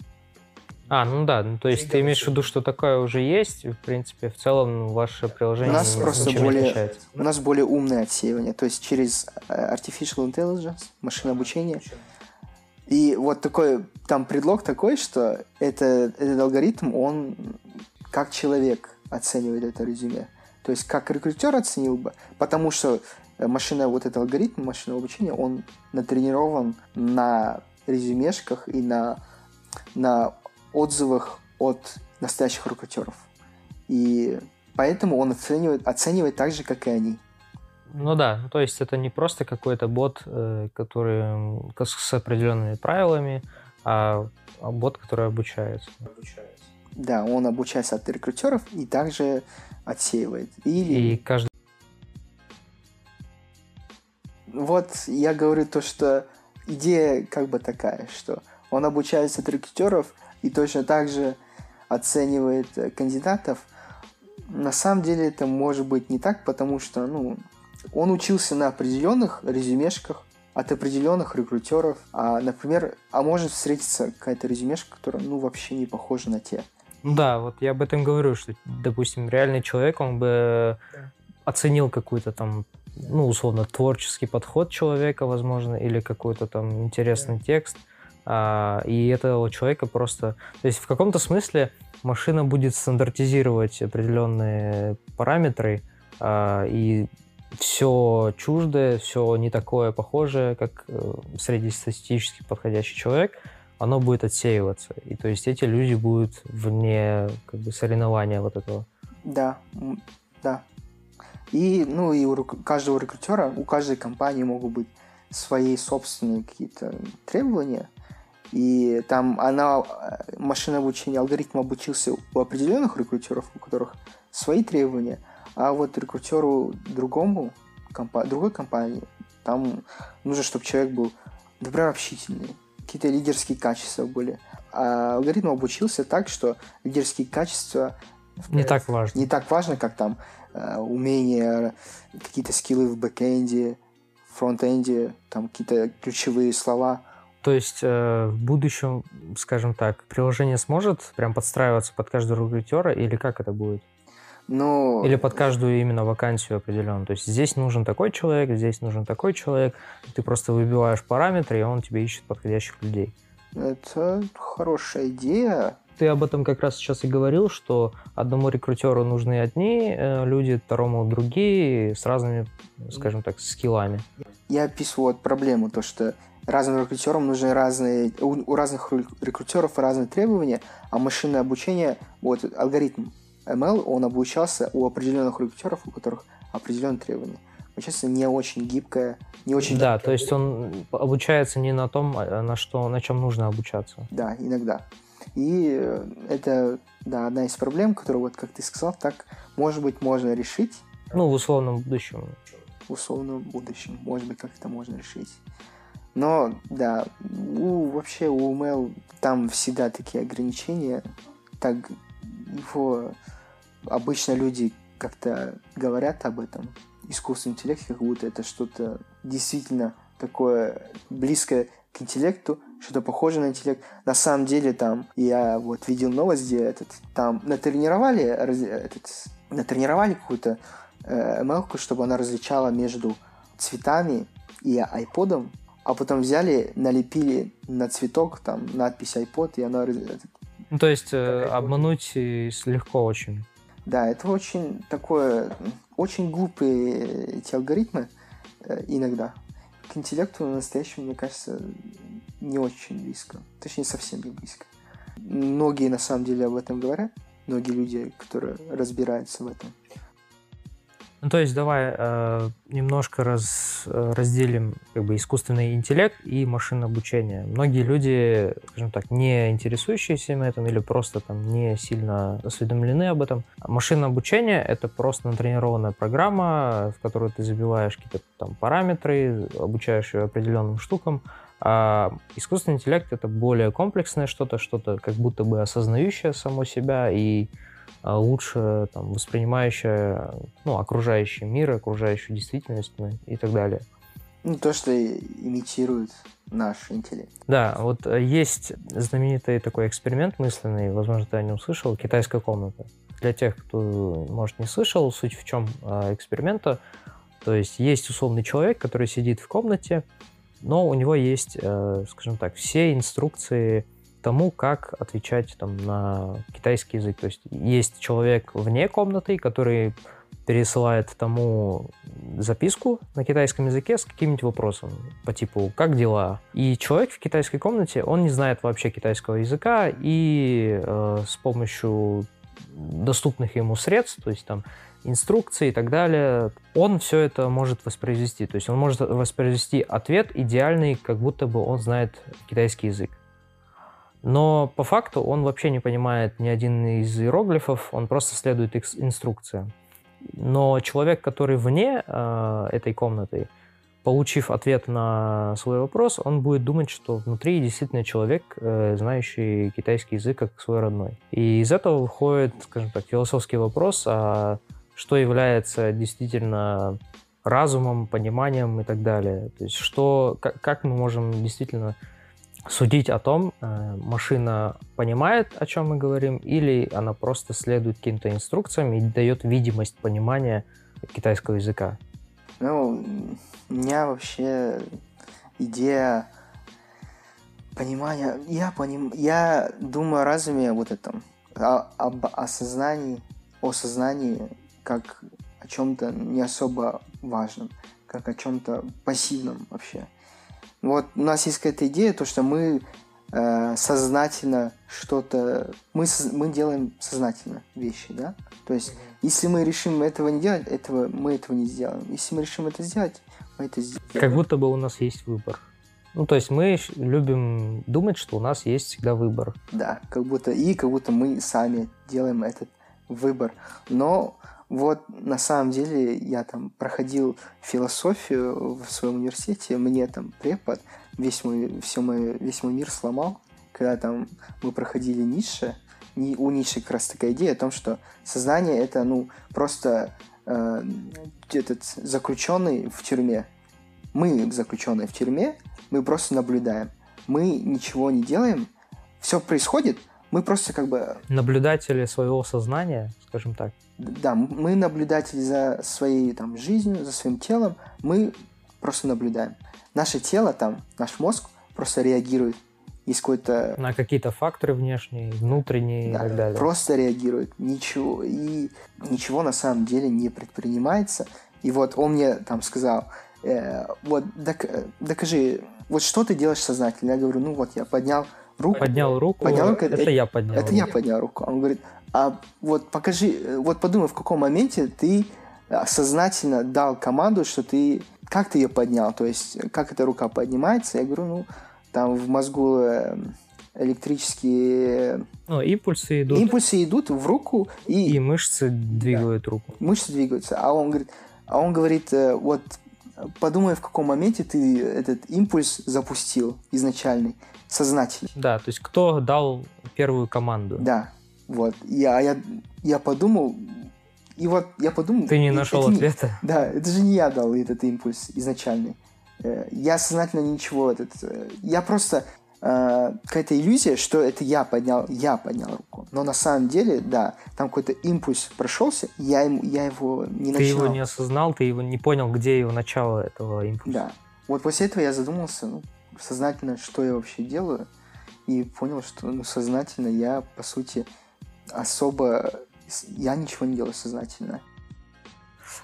A: а, ну да, ну, то есть ты имеешь в виду, что такое уже есть, в принципе, в целом ваше приложение
B: у нас просто более, отличается. У нас более умное отсеивание, то есть через э, artificial intelligence, машинное обучение. И вот такой, там предлог такой, что это, этот алгоритм, он как человек оценивает это резюме. То есть как рекрутер оценил бы, потому что машина, вот этот алгоритм машинного обучения, он натренирован на резюмешках и на, на отзывах от настоящих рекрутеров. И поэтому он оценивает, оценивает так же, как и они.
A: Ну да, то есть это не просто какой-то бот, э, который с определенными правилами, а, а бот, который обучается. обучается.
B: Да, он обучается от рекрутеров и также отсеивает. Или...
A: И каждый...
B: Вот я говорю то, что идея как бы такая, что он обучается от рекрутеров, и точно так же оценивает э, кандидатов, на самом деле это может быть не так, потому что ну, он учился на определенных резюмешках от определенных рекрутеров, а, например, а может встретиться какая-то резюмешка, которая ну вообще не похожа на те.
A: Да, вот я об этом говорю, что, допустим, реальный человек, он бы оценил какую-то там, ну, условно, творческий подход человека, возможно, или какой-то там интересный да. текст, а, и этого человека просто... То есть в каком-то смысле машина будет стандартизировать определенные параметры, а, и все чуждое, все не такое похожее, как э, среднестатистически подходящий человек, оно будет отсеиваться. И то есть эти люди будут вне как бы, соревнования вот этого.
B: Да, да. И, ну, и у каждого рекрутера, у каждой компании могут быть свои собственные какие-то требования. И там она, э, машина обучения, алгоритм обучился у определенных рекрутеров, у которых свои требования – а вот рекрутеру другому, компа- другой компании, там нужно, чтобы человек был, например, общительный, какие-то лидерские качества были. А алгоритм обучился так, что лидерские качества
A: не так важно.
B: Не так важно, как там э, умение, какие-то скиллы в бэкэнде, фронтенде, там какие-то ключевые слова.
A: То есть э, в будущем, скажем так, приложение сможет прям подстраиваться под каждого рекрутера или как это будет?
B: Но...
A: Или под каждую именно вакансию определенную. То есть здесь нужен такой человек, здесь нужен такой человек. Ты просто выбиваешь параметры, и он тебе ищет подходящих людей.
B: Это хорошая идея.
A: Ты об этом как раз сейчас и говорил, что одному рекрутеру нужны одни э, люди, второму другие, с разными, скажем так, скиллами.
B: Я описываю вот проблему, то что разным рекрутерам нужны разные, у, у разных рекрутеров разные требования, а машинное обучение, вот алгоритм ML, он обучался у определенных рекрутеров, у которых определенные требования. Получается, не очень гибкая, не очень...
A: Да, то есть он обучается не на том, а на, что, на чем нужно обучаться.
B: Да, иногда. И э, это, да, одна из проблем, которую, вот как ты сказал, так, может быть, можно решить.
A: Ну, в условном будущем.
B: В условном будущем, может быть, как это можно решить. Но, да, у, вообще у ML там всегда такие ограничения. Так его обычно люди как-то говорят об этом, искусственный интеллект, как будто это что-то действительно такое близкое к интеллекту, что-то похожее на интеллект. На самом деле там, я вот видел новость, где этот, там натренировали, этот, натренировали какую-то э, ML, чтобы она различала между цветами и айподом, а потом взяли, налепили на цветок там надпись iPod, и она
A: ну, то есть э, обмануть легко очень.
B: Да, это очень такое, очень глупые эти алгоритмы э, иногда. К интеллекту настоящему, мне кажется, не очень близко. Точнее, совсем не близко. Многие на самом деле об этом говорят. Многие люди, которые разбираются в этом.
A: Ну, то есть давай э, немножко раз, э, разделим как бы искусственный интеллект и машинное обучение. Многие люди, скажем так, не интересующиеся этим или просто там не сильно осведомлены об этом. Машинное обучение — это просто натренированная программа, в которую ты забиваешь какие-то там параметры, обучаешь ее определенным штукам, а искусственный интеллект — это более комплексное что-то, что-то как будто бы осознающее само себя и лучше там, воспринимающая ну, окружающий мир, окружающую действительность ну, и так далее.
B: Ну, то, что имитирует наш интеллект.
A: Да, вот э, есть знаменитый такой эксперимент мысленный, возможно, ты о нем слышал, китайская комната. Для тех, кто, может, не слышал, суть в чем а, эксперимента. То есть есть условный человек, который сидит в комнате, но у него есть, э, скажем так, все инструкции тому, как отвечать там, на китайский язык. То есть есть человек вне комнаты, который пересылает тому записку на китайском языке с каким-нибудь вопросом по типу «как дела?». И человек в китайской комнате, он не знает вообще китайского языка, и э, с помощью доступных ему средств, то есть там инструкции и так далее, он все это может воспроизвести. То есть он может воспроизвести ответ идеальный, как будто бы он знает китайский язык. Но по факту он вообще не понимает ни один из иероглифов, он просто следует их инструкциям. Но человек, который вне э, этой комнаты, получив ответ на свой вопрос, он будет думать, что внутри действительно человек, э, знающий китайский язык как свой родной. И из этого выходит, скажем так, философский вопрос, а что является действительно разумом, пониманием и так далее. То есть что, как, как мы можем действительно судить о том, э, машина понимает, о чем мы говорим, или она просто следует каким-то инструкциям и дает видимость понимания китайского языка?
B: Ну, у меня вообще идея понимания... Я, поним... я думаю о разуме вот этом, о, об осознании, о сознании как о чем-то не особо важном, как о чем-то пассивном вообще. Вот у нас есть какая-то идея, то, что мы э, сознательно что-то... Мы, мы делаем сознательно вещи, да? То есть, если мы решим этого не делать, этого, мы этого не сделаем. Если мы решим это сделать, мы это сделаем.
A: Как будто бы у нас есть выбор. Ну, то есть мы любим думать, что у нас есть всегда выбор.
B: Да, как будто и как будто мы сами делаем этот выбор. Но вот на самом деле я там проходил философию в своем университете, мне там препод весь мой, все мой, весь мой мир сломал, когда там мы проходили Ницше, у Ницше как раз такая идея о том, что сознание это ну просто э, этот заключенный в тюрьме. Мы заключенные в тюрьме, мы просто наблюдаем. Мы ничего не делаем, все происходит, мы просто как бы...
A: Наблюдатели своего сознания, скажем так.
B: Да, мы наблюдатели за своей там, жизнью, за своим телом, мы просто наблюдаем. Наше тело, там, наш мозг просто реагирует. Есть какой-то...
A: На какие-то факторы внешние, внутренние да, и так далее.
B: Просто реагирует. Ничего, и ничего на самом деле не предпринимается. И вот он мне там сказал, э, вот док, докажи, вот что ты делаешь сознательно? Я говорю, ну вот я поднял руку.
A: Поднял руку. Поднял руку.
B: Это,
A: это я поднял.
B: Это руку. я поднял руку. Он говорит, а вот покажи, вот подумай, в каком моменте ты сознательно дал команду, что ты, как ты ее поднял, то есть как эта рука поднимается. Я говорю, ну, там в мозгу э, электрические...
A: Ну, импульсы идут.
B: Импульсы идут в руку и...
A: И мышцы двигают да. руку.
B: Мышцы двигаются. А он говорит, а он говорит, э, вот подумай, в каком моменте ты этот импульс запустил изначальный сознательно.
A: Да, то есть кто дал первую команду.
B: Да, вот. Я, я, я подумал, и вот я подумал...
A: Ты не нашел ответа?
B: Не, да, это же не я дал этот импульс изначальный. Э, я сознательно ничего... Этот, э, я просто... Э, какая-то иллюзия, что это я поднял, я поднял руку. Но на самом деле, да, там какой-то импульс прошелся, я, ему, я его не начал.
A: Ты его не осознал, ты его не понял, где его начало этого импульса.
B: Да. Вот после этого я задумался, ну, сознательно, что я вообще делаю, и понял, что ну, сознательно я, по сути, особо... Я ничего не делаю сознательно.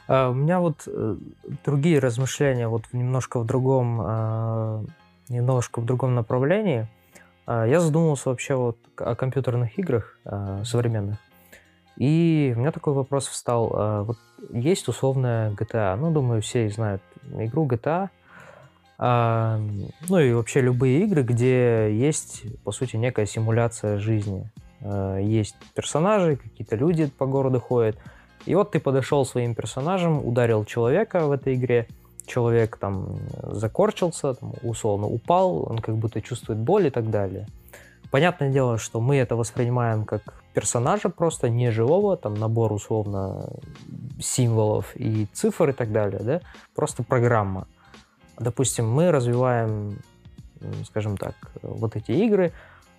A: А, у меня вот э, другие размышления, вот немножко в другом, э, немножко в другом направлении. Э, я задумался вообще вот о компьютерных играх современных. И у меня такой вопрос встал. Вот есть условная GTA. Ну, думаю, все знают игру GTA. А, ну и вообще любые игры, где есть, по сути, некая симуляция жизни. А, есть персонажи, какие-то люди по городу ходят. И вот ты подошел своим персонажем, ударил человека в этой игре, человек там закорчился, там, условно упал, он как будто чувствует боль и так далее. Понятное дело, что мы это воспринимаем как персонажа просто не живого, там набор условно символов и цифр и так далее, да, просто программа. Допустим, мы развиваем, скажем так, вот эти игры,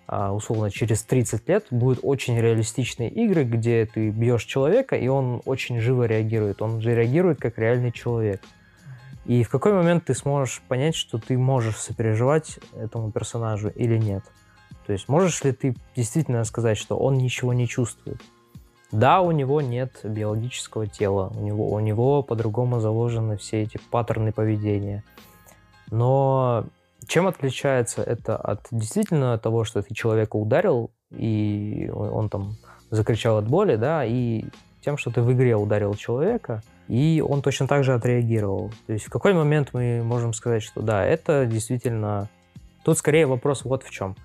A: а, условно, через 30 лет будут очень реалистичные игры, где ты бьешь человека, и он очень живо реагирует. Он же реагирует как реальный человек. И в какой момент ты сможешь понять, что ты можешь сопереживать этому персонажу или нет? То есть можешь ли ты действительно сказать, что он ничего не чувствует? Да, у него нет биологического тела, у него, у него по-другому заложены все эти паттерны поведения – но чем отличается это от действительно того, что ты человека ударил, и он там закричал от боли, да, и тем, что ты в игре ударил человека, и он точно так же отреагировал. То есть в какой момент мы можем сказать, что да, это действительно... Тут скорее вопрос вот в чем.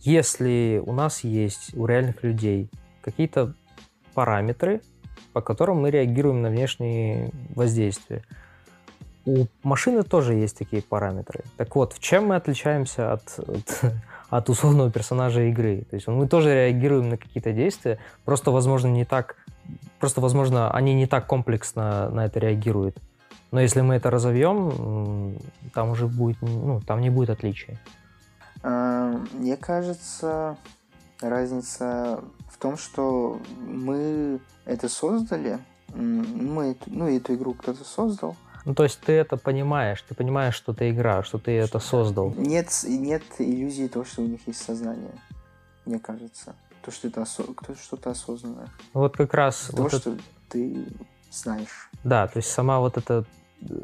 A: Если у нас есть у реальных людей какие-то параметры, по которым мы реагируем на внешние воздействия, у машины тоже есть такие параметры. Так вот, в чем мы отличаемся от, от, от условного персонажа игры? То есть мы тоже реагируем на какие-то действия, просто, возможно, не так, просто, возможно, они не так комплексно на это реагируют. Но если мы это разовьем, там уже будет, ну, там не будет отличий.
B: А, А, мне кажется, разница в том, что мы это создали, мы, ну, эту игру кто-то создал,
A: ну, то есть ты это понимаешь, ты понимаешь, что ты игра, что ты это создал.
B: Нет, нет иллюзии того, что у них есть сознание, мне кажется. То, что это осо... что-то осознанное.
A: Вот как раз...
B: То,
A: вот
B: что это... ты знаешь.
A: Да, то есть сама вот это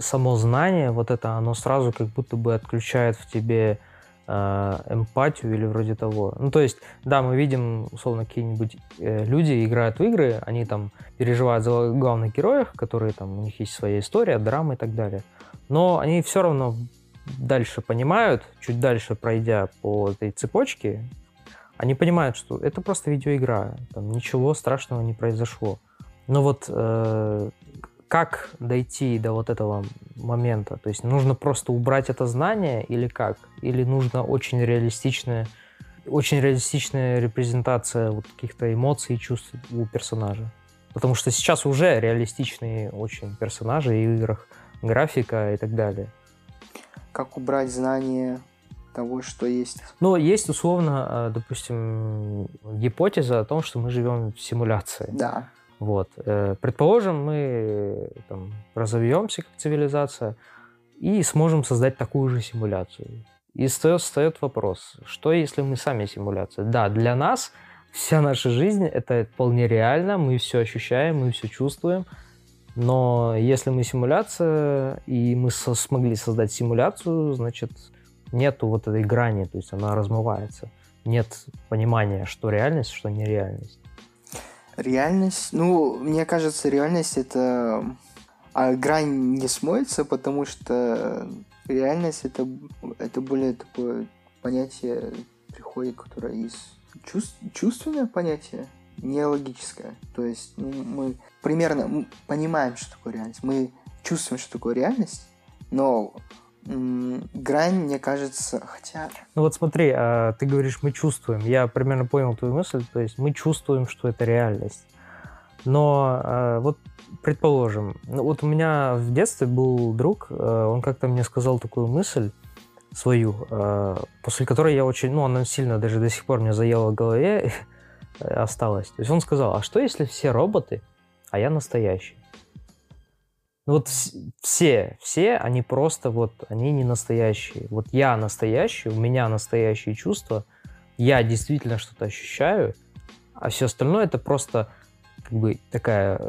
A: само знание, вот это, оно сразу как будто бы отключает в тебе э, эмпатию или вроде того. Ну, то есть, да, мы видим, условно, какие-нибудь э, люди играют в игры, они там переживают за главных героев, которые там, у них есть своя история, драма и так далее. Но они все равно дальше понимают, чуть дальше пройдя по этой цепочке, они понимают, что это просто видеоигра, там ничего страшного не произошло. Но вот э, как дойти до вот этого момента? То есть нужно просто убрать это знание или как? Или нужно очень реалистичная, очень реалистичная репрезентация вот каких-то эмоций и чувств у персонажа? Потому что сейчас уже реалистичные очень персонажи и в играх, графика и так далее.
B: Как убрать знание того, что есть?
A: Ну, есть условно, э, допустим, гипотеза о том, что мы живем в симуляции.
B: Да.
A: Вот. Э, предположим, мы там, разовьемся как цивилизация и сможем создать такую же симуляцию. И встает, встает вопрос, что если мы сами симуляция? Да, для нас вся наша жизнь — это вполне реально, мы все ощущаем, мы все чувствуем, но если мы симуляция, и мы со смогли создать симуляцию, значит, нету вот этой грани, то есть она размывается. Нет понимания, что реальность, что нереальность.
B: Реальность, ну, мне кажется, реальность это... А грань не смоется, потому что реальность это, это более такое понятие приходит, которое из чувств, чувственное понятие, не логическое. То есть ну, мы примерно понимаем, что такое реальность. Мы чувствуем, что такое реальность, но грань, мне кажется, хотя...
A: Ну вот смотри, а, ты говоришь, мы чувствуем. Я примерно понял твою мысль. То есть мы чувствуем, что это реальность. Но а, вот предположим, ну вот у меня в детстве был друг, а, он как-то мне сказал такую мысль свою, после которой я очень, ну, она сильно даже до сих пор мне заела в голове, осталась. То есть он сказал, а что если все роботы, а я настоящий? Ну вот все, все, они просто вот, они не настоящие. Вот я настоящий, у меня настоящие чувства, я действительно что-то ощущаю, а все остальное это просто как бы такая,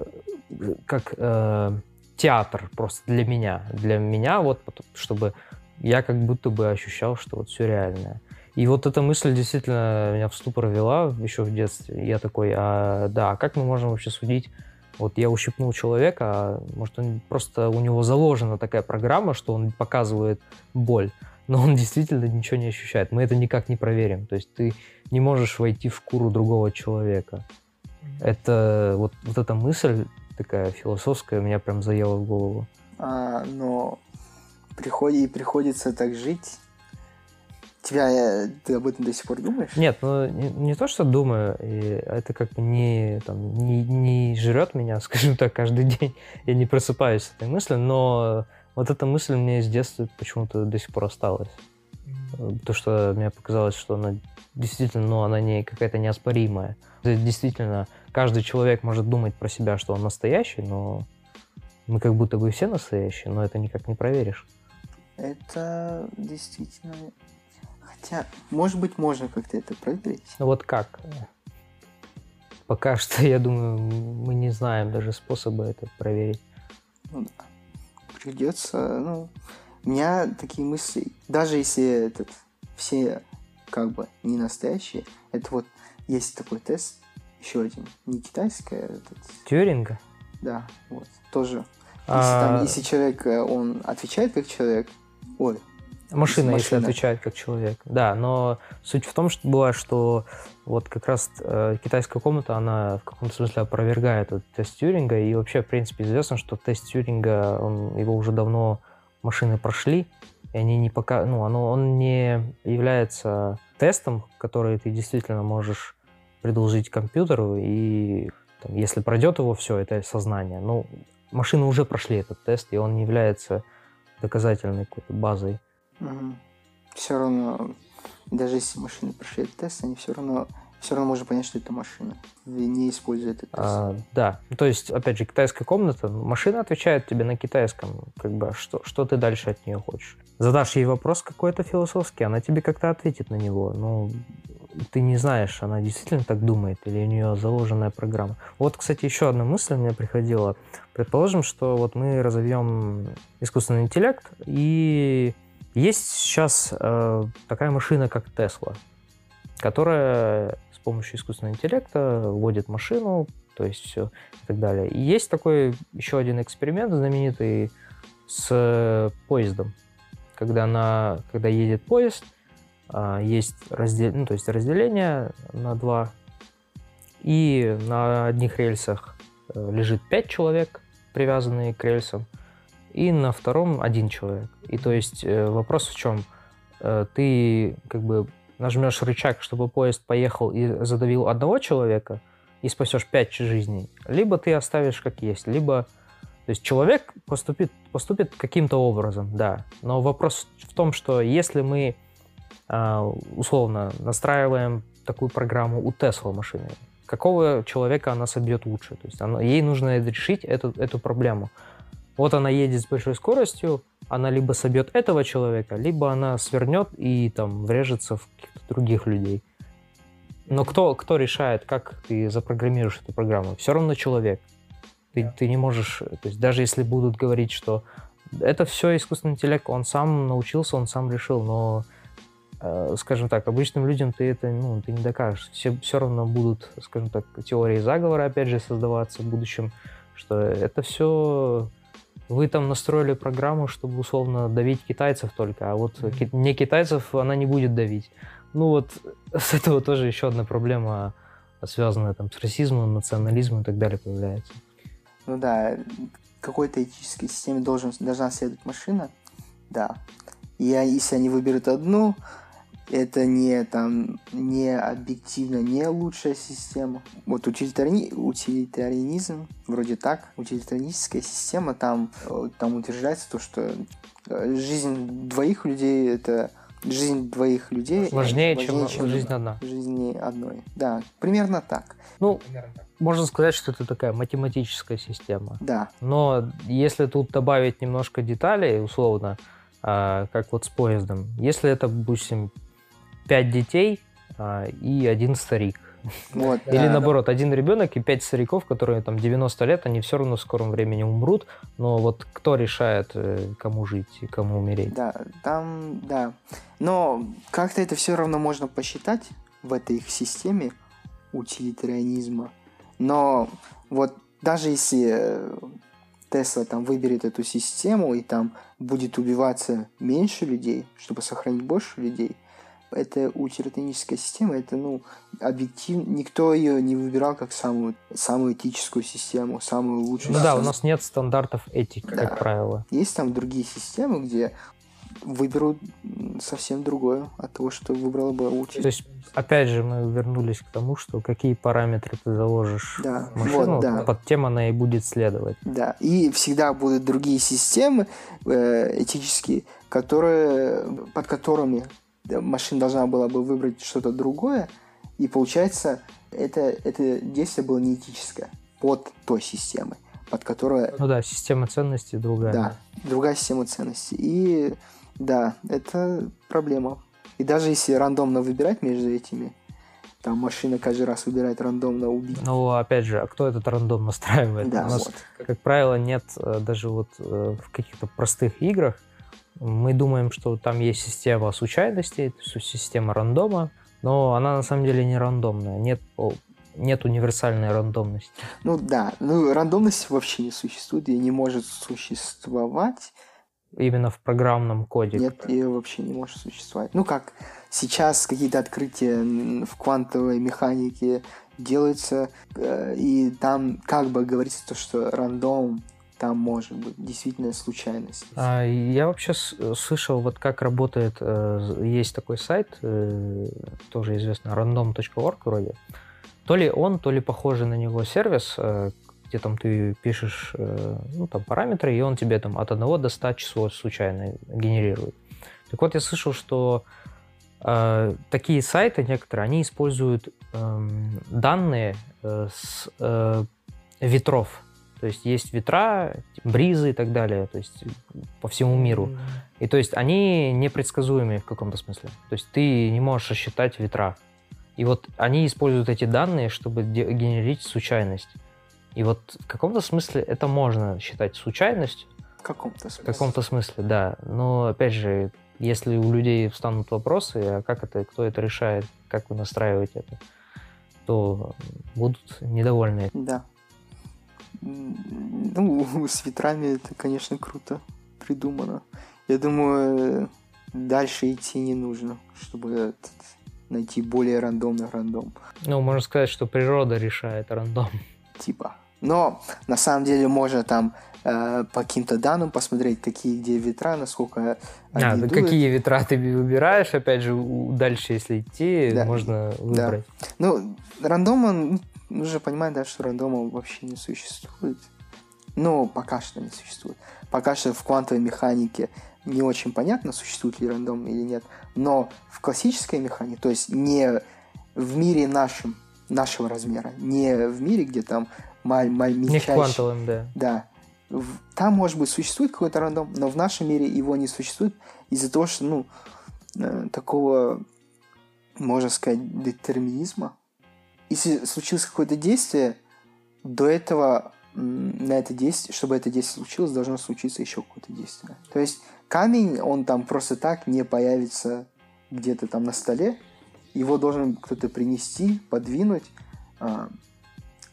A: как э, театр просто для меня. Для меня вот, чтобы я как будто бы ощущал, что вот все реальное. И вот эта мысль действительно меня в ступор вела еще в детстве. Я такой, а да, а как мы можем вообще судить вот я ущипнул человека, а может, он просто у него заложена такая программа, что он показывает боль, но он действительно ничего не ощущает. Мы это никак не проверим. То есть ты не можешь войти в шкуру другого человека. Это вот, вот эта мысль такая философская меня прям заела в голову.
B: А, но приходи, и приходится так жить, тебя, э, ты об этом до сих пор думаешь?
A: Нет, ну не, не то, что думаю, и это как бы не, там, не, не жрет меня, скажем так, каждый день. Я не просыпаюсь с этой мыслью, но вот эта мысль мне с детства почему-то до сих пор осталась. То, что мне показалось, что она действительно, ну, она не какая-то неоспоримая. Действительно, каждый человек может думать про себя, что он настоящий, но мы как будто бы все настоящие, но это никак не проверишь.
B: Это действительно Хотя, может быть, можно как-то это проверить.
A: Ну вот как? Пока что, я думаю, мы не знаем даже способа это проверить.
B: Ну да. Придется, ну, у меня такие мысли, даже если этот, все как бы не настоящие, это вот есть такой тест, еще один, не китайский, а этот...
A: Тюринга?
B: Да, вот, тоже. Если, а... там, если человек, э, он отвечает как человек, ой,
A: Машина, если отвечает как человек. Да, но суть в том, что была, что вот как раз э, китайская комната, она в каком-то смысле опровергает этот тест Тьюринга, и вообще, в принципе, известно, что тест Тьюринга, он, его уже давно машины прошли, и они не пока, ну, оно, он не является тестом, который ты действительно можешь предложить компьютеру, и там, если пройдет его все, это сознание. Ну, машины уже прошли этот тест, и он не является доказательной какой-то базой
B: Угу. Все равно даже если машины прошли этот тест, они все равно все равно можно понять, что это машина, не используя этот тест.
A: А, да, то есть, опять же, китайская комната, машина отвечает тебе на китайском, как бы, что, что ты дальше от нее хочешь. Задашь ей вопрос какой-то философский, она тебе как-то ответит на него. Ну, ты не знаешь, она действительно так думает или у нее заложенная программа. Вот, кстати, еще одна мысль мне приходила. Предположим, что вот мы разовьем искусственный интеллект, и есть сейчас э, такая машина, как Тесла, которая с помощью искусственного интеллекта вводит машину, то есть все и так далее. И есть такой еще один эксперимент знаменитый с поездом, когда, на, когда едет поезд, а, есть раздел, ну, то есть разделение на два, и на одних рельсах э, лежит пять человек, привязанные к рельсам, и на втором один человек. И то есть э, вопрос в чем? Э, ты как бы нажмешь рычаг, чтобы поезд поехал и задавил одного человека, и спасешь пять жизней, либо ты оставишь как есть, либо... То есть человек поступит, поступит каким-то образом, да. Но вопрос в том, что если мы а, условно настраиваем такую программу у Тесла машины, какого человека она собьет лучше? То есть она, ей нужно решить эту, эту проблему. Вот она едет с большой скоростью, она либо собьет этого человека, либо она свернет и там врежется в каких-то других людей. Но кто, кто решает, как ты запрограммируешь эту программу? Все равно человек. Ты, yeah. ты не можешь, то есть даже если будут говорить, что это все искусственный интеллект, он сам научился, он сам решил, но, э, скажем так, обычным людям ты это ну, ты не докажешь. Все, все равно будут, скажем так, теории заговора, опять же, создаваться в будущем, что это все вы там настроили программу, чтобы условно давить китайцев только, а вот mm-hmm. не китайцев она не будет давить. Ну вот с этого тоже еще одна проблема, связанная там с расизмом, национализмом и так далее, появляется.
B: Ну да, какой-то этической системе должен, должна следовать машина, да. И если они выберут одну, это не там не объективно не лучшая система. Вот утилитари... утилитарианизм вроде так, утилитаристическая система там э, там утверждается то, что э, жизнь двоих людей это жизнь двоих людей
A: важнее, важнее чем, чем жизнь одна.
B: Жизни одной. Да, примерно так.
A: Ну, примерно так. можно сказать, что это такая математическая система.
B: Да.
A: Но если тут добавить немножко деталей, условно, а, как вот с поездом, если это, допустим, пять детей а, и один старик. Вот, Или да, наоборот, да. один ребенок и пять стариков, которые там 90 лет, они все равно в скором времени умрут. Но вот кто решает, э, кому жить и кому умереть?
B: Да, там, да. Но как-то это все равно можно посчитать в этой их системе утилитарианизма. Но вот даже если э, Тесла там выберет эту систему и там будет убиваться меньше людей, чтобы сохранить больше людей – это утилитарическая система, это, ну, объективно, никто ее не выбирал как самую, самую этическую систему, самую лучшую
A: Ну да, у нас нет стандартов этики, да. как правило.
B: Есть там другие системы, где выберут совсем другое от того, что выбрала бы утилитарная.
A: То есть, опять же, мы вернулись к тому, что какие параметры ты заложишь
B: да.
A: в машину,
B: вот, да.
A: под тем она и будет следовать.
B: Да, и всегда будут другие системы э, этические, которые, под которыми машина должна была бы выбрать что-то другое, и получается, это, это действие было неэтическое под той системой, под которой...
A: Ну да, система ценностей другая.
B: Да, другая система ценностей. И да, это проблема. И даже если рандомно выбирать между этими, там машина каждый раз выбирает рандомно убить.
A: Ну, опять же, а кто этот рандом настраивает?
B: Да,
A: У нас,
B: вот.
A: как правило, нет э, даже вот э, в каких-то простых играх мы думаем, что там есть система случайностей, система рандома, но она на самом деле не рандомная. Нет, нет универсальной рандомности.
B: Ну да, ну рандомность вообще не существует и не может существовать.
A: Именно в программном коде.
B: Нет, ее вообще не может существовать. Ну как сейчас какие-то открытия в квантовой механике делаются, э, и там как бы говорится то, что рандом там может быть действительно случайность.
A: А, я вообще слышал, вот как работает, э, есть такой сайт, э, тоже известный, random.org вроде. То ли он, то ли похожий на него сервис, э, где там ты пишешь ну, там, параметры, и он тебе там от 1 до 100 число случайно генерирует. Так вот, я слышал, что э, такие сайты некоторые, они используют э, данные э, с э, ветров. То есть есть ветра, бризы и так далее, то есть по всему миру. И то есть они непредсказуемые в каком-то смысле. То есть ты не можешь рассчитать ветра. И вот они используют эти данные, чтобы генерить случайность. И вот в каком-то смысле это можно считать случайностью.
B: В каком-то смысле.
A: В каком-то смысле, да. Но опять же, если у людей встанут вопросы, а как это, кто это решает, как вы настраиваете это, то будут недовольны.
B: Да. Ну, с ветрами это, конечно, круто придумано. Я думаю, дальше идти не нужно, чтобы найти более рандомный рандом.
A: Ну, можно сказать, что природа решает рандом.
B: Типа. Но на самом деле можно там э, по каким-то данным посмотреть, какие где ветра, насколько
A: они а, дуют. какие ветра ты выбираешь, опять же, дальше, если идти, да. можно выбрать.
B: Да. Ну, рандома, нужно понимать, да, что рандома вообще не существует. Ну, пока что не существует. Пока что в квантовой механике не очень понятно, существует ли рандом или нет. Но в классической механике, то есть не в мире нашем, нашего размера, не в мире, где там маль, маль,
A: Не в квантовом, да.
B: Да. Там, может быть, существует какой-то рандом, но в нашем мире его не существует из-за того, что, ну, э, такого, можно сказать, детерминизма. Если случилось какое-то действие, до этого на это действие, чтобы это действие случилось, должно случиться еще какое-то действие. То есть камень, он там просто так не появится где-то там на столе, его должен кто-то принести, подвинуть, а,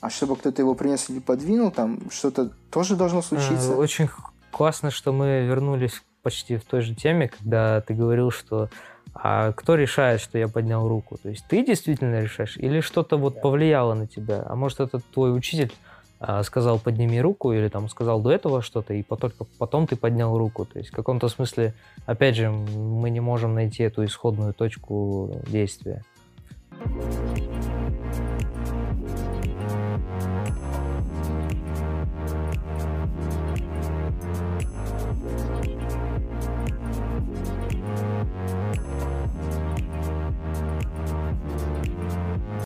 B: а чтобы кто-то его принес или подвинул, там что-то тоже должно случиться.
A: А, очень классно, что мы вернулись почти в той же теме, когда ты говорил, что а кто решает, что я поднял руку? То есть ты действительно решаешь? Или что-то вот повлияло на тебя? А может, это твой учитель а, сказал подними руку или там сказал до этого что-то, и только потом ты поднял руку. То есть в каком-то смысле, опять же, мы не можем найти эту исходную точку действия.